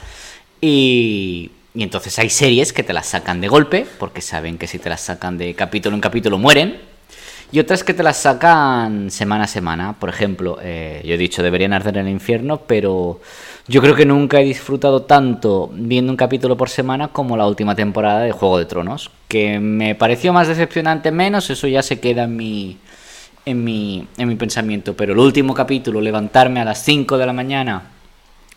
Y y entonces hay series que te las sacan de golpe, porque saben que si te las sacan de capítulo en capítulo mueren. Y otras que te las sacan semana a semana. Por ejemplo, eh, yo he dicho deberían arder en el infierno, pero yo creo que nunca he disfrutado tanto viendo un capítulo por semana como la última temporada de Juego de Tronos. Que me pareció más decepcionante menos, eso ya se queda en mi, en mi, en mi pensamiento. Pero el último capítulo, levantarme a las 5 de la mañana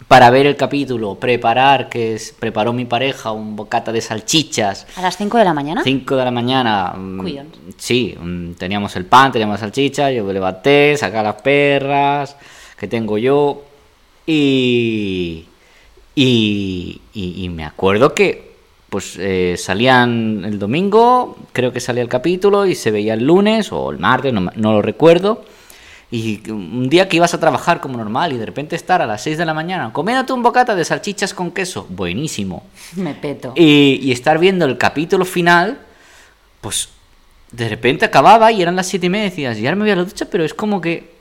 para ver el capítulo, preparar, que es, preparó mi pareja un bocata de salchichas. ¿A las 5 de la mañana? 5 de la mañana. Mm, Cuyón. Sí, mm, teníamos el pan, teníamos salchichas, yo me levanté, a las perras que tengo yo y, y, y, me acuerdo que pues eh, salían el domingo, creo que salía el capítulo y se veía el lunes o el martes, no, no lo recuerdo y un día que ibas a trabajar como normal y de repente estar a las 6 de la mañana comiéndote un bocata de salchichas con queso, buenísimo. [laughs] Me peto. Y, y estar viendo el capítulo final, pues de repente acababa y eran las 7 y media y decías, ya me voy a la ducha, pero es como que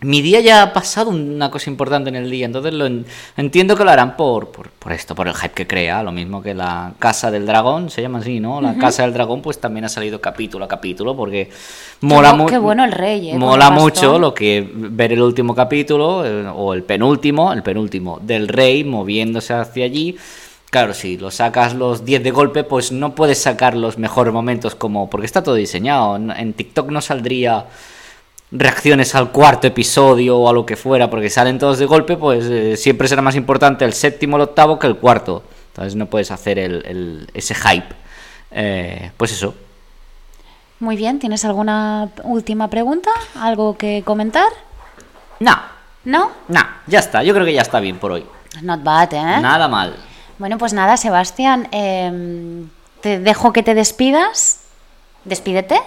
mi día ya ha pasado una cosa importante en el día, entonces lo entiendo que lo harán por, por, por, esto, por el hype que crea, lo mismo que la Casa del Dragón, se llama así, ¿no? La Casa del Dragón pues también ha salido capítulo a capítulo porque mola mucho. Qué bueno el rey, ¿eh? Mola mucho lo que ver el último capítulo eh, o el penúltimo, el penúltimo del rey moviéndose hacia allí. Claro, si lo sacas los 10 de golpe, pues no puedes sacar los mejores momentos como porque está todo diseñado. En TikTok no saldría reacciones al cuarto episodio o a lo que fuera, porque salen todos de golpe, pues eh, siempre será más importante el séptimo o el octavo que el cuarto. Entonces no puedes hacer el, ese hype. Eh, pues eso. Muy bien, ¿tienes alguna última pregunta? ¿Algo que comentar? No. ¿No? No, ya está, yo creo que ya está bien por hoy. Not bad, ¿eh? Nada mal. Bueno, pues nada, Sebastián, eh, te dejo que te despidas. Despídete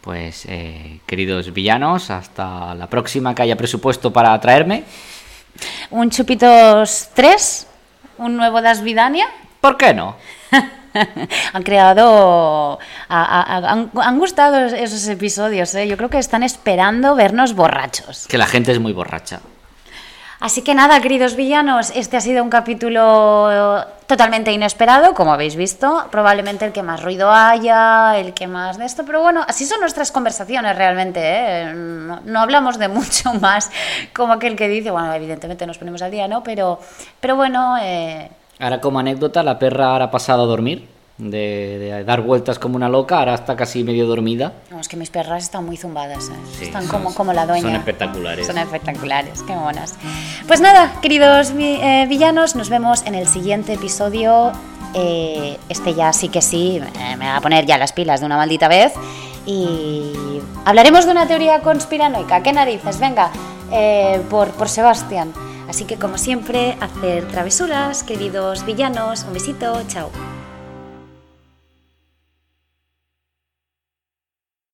pues, eh, queridos villanos, hasta la próxima que haya presupuesto para traerme. Un Chupitos 3, un nuevo Das Vidania. ¿Por qué no? [laughs] han creado. a- a- a- han, han gustado esos episodios, ¿eh? Yo creo que están esperando vernos borrachos. Que la gente es muy borracha. Así que nada, queridos villanos, este ha sido un capítulo totalmente inesperado, como habéis visto. Probablemente el que más ruido haya, el que más de esto, pero bueno, así son nuestras conversaciones realmente. ¿eh? No, hablamos de [laughs] mucho más como aquel que dice, bueno, evidentemente nos ponemos al día, ¿no? Pero, pero bueno, eh, Ahora como anécdota, la perra ahora ha pasado a dormir, de, de dar vueltas como una loca, ahora está casi medio dormida. no, es que mis perras están muy zumbadas, ¿eh? Sí, están son- como, como la dueña. son espectaculares. Son espectaculares, qué monas. Pues nada, queridos eh, villanos, nos vemos en el siguiente episodio. Eh, este ya sí que sí, eh, me va a poner ya las pilas de una maldita vez. Y hablaremos de una teoría conspiranoica. ¿Qué narices? Venga, eh, por, por Sebastián. Así que como siempre, hacer travesuras, queridos villanos. Un besito, chao.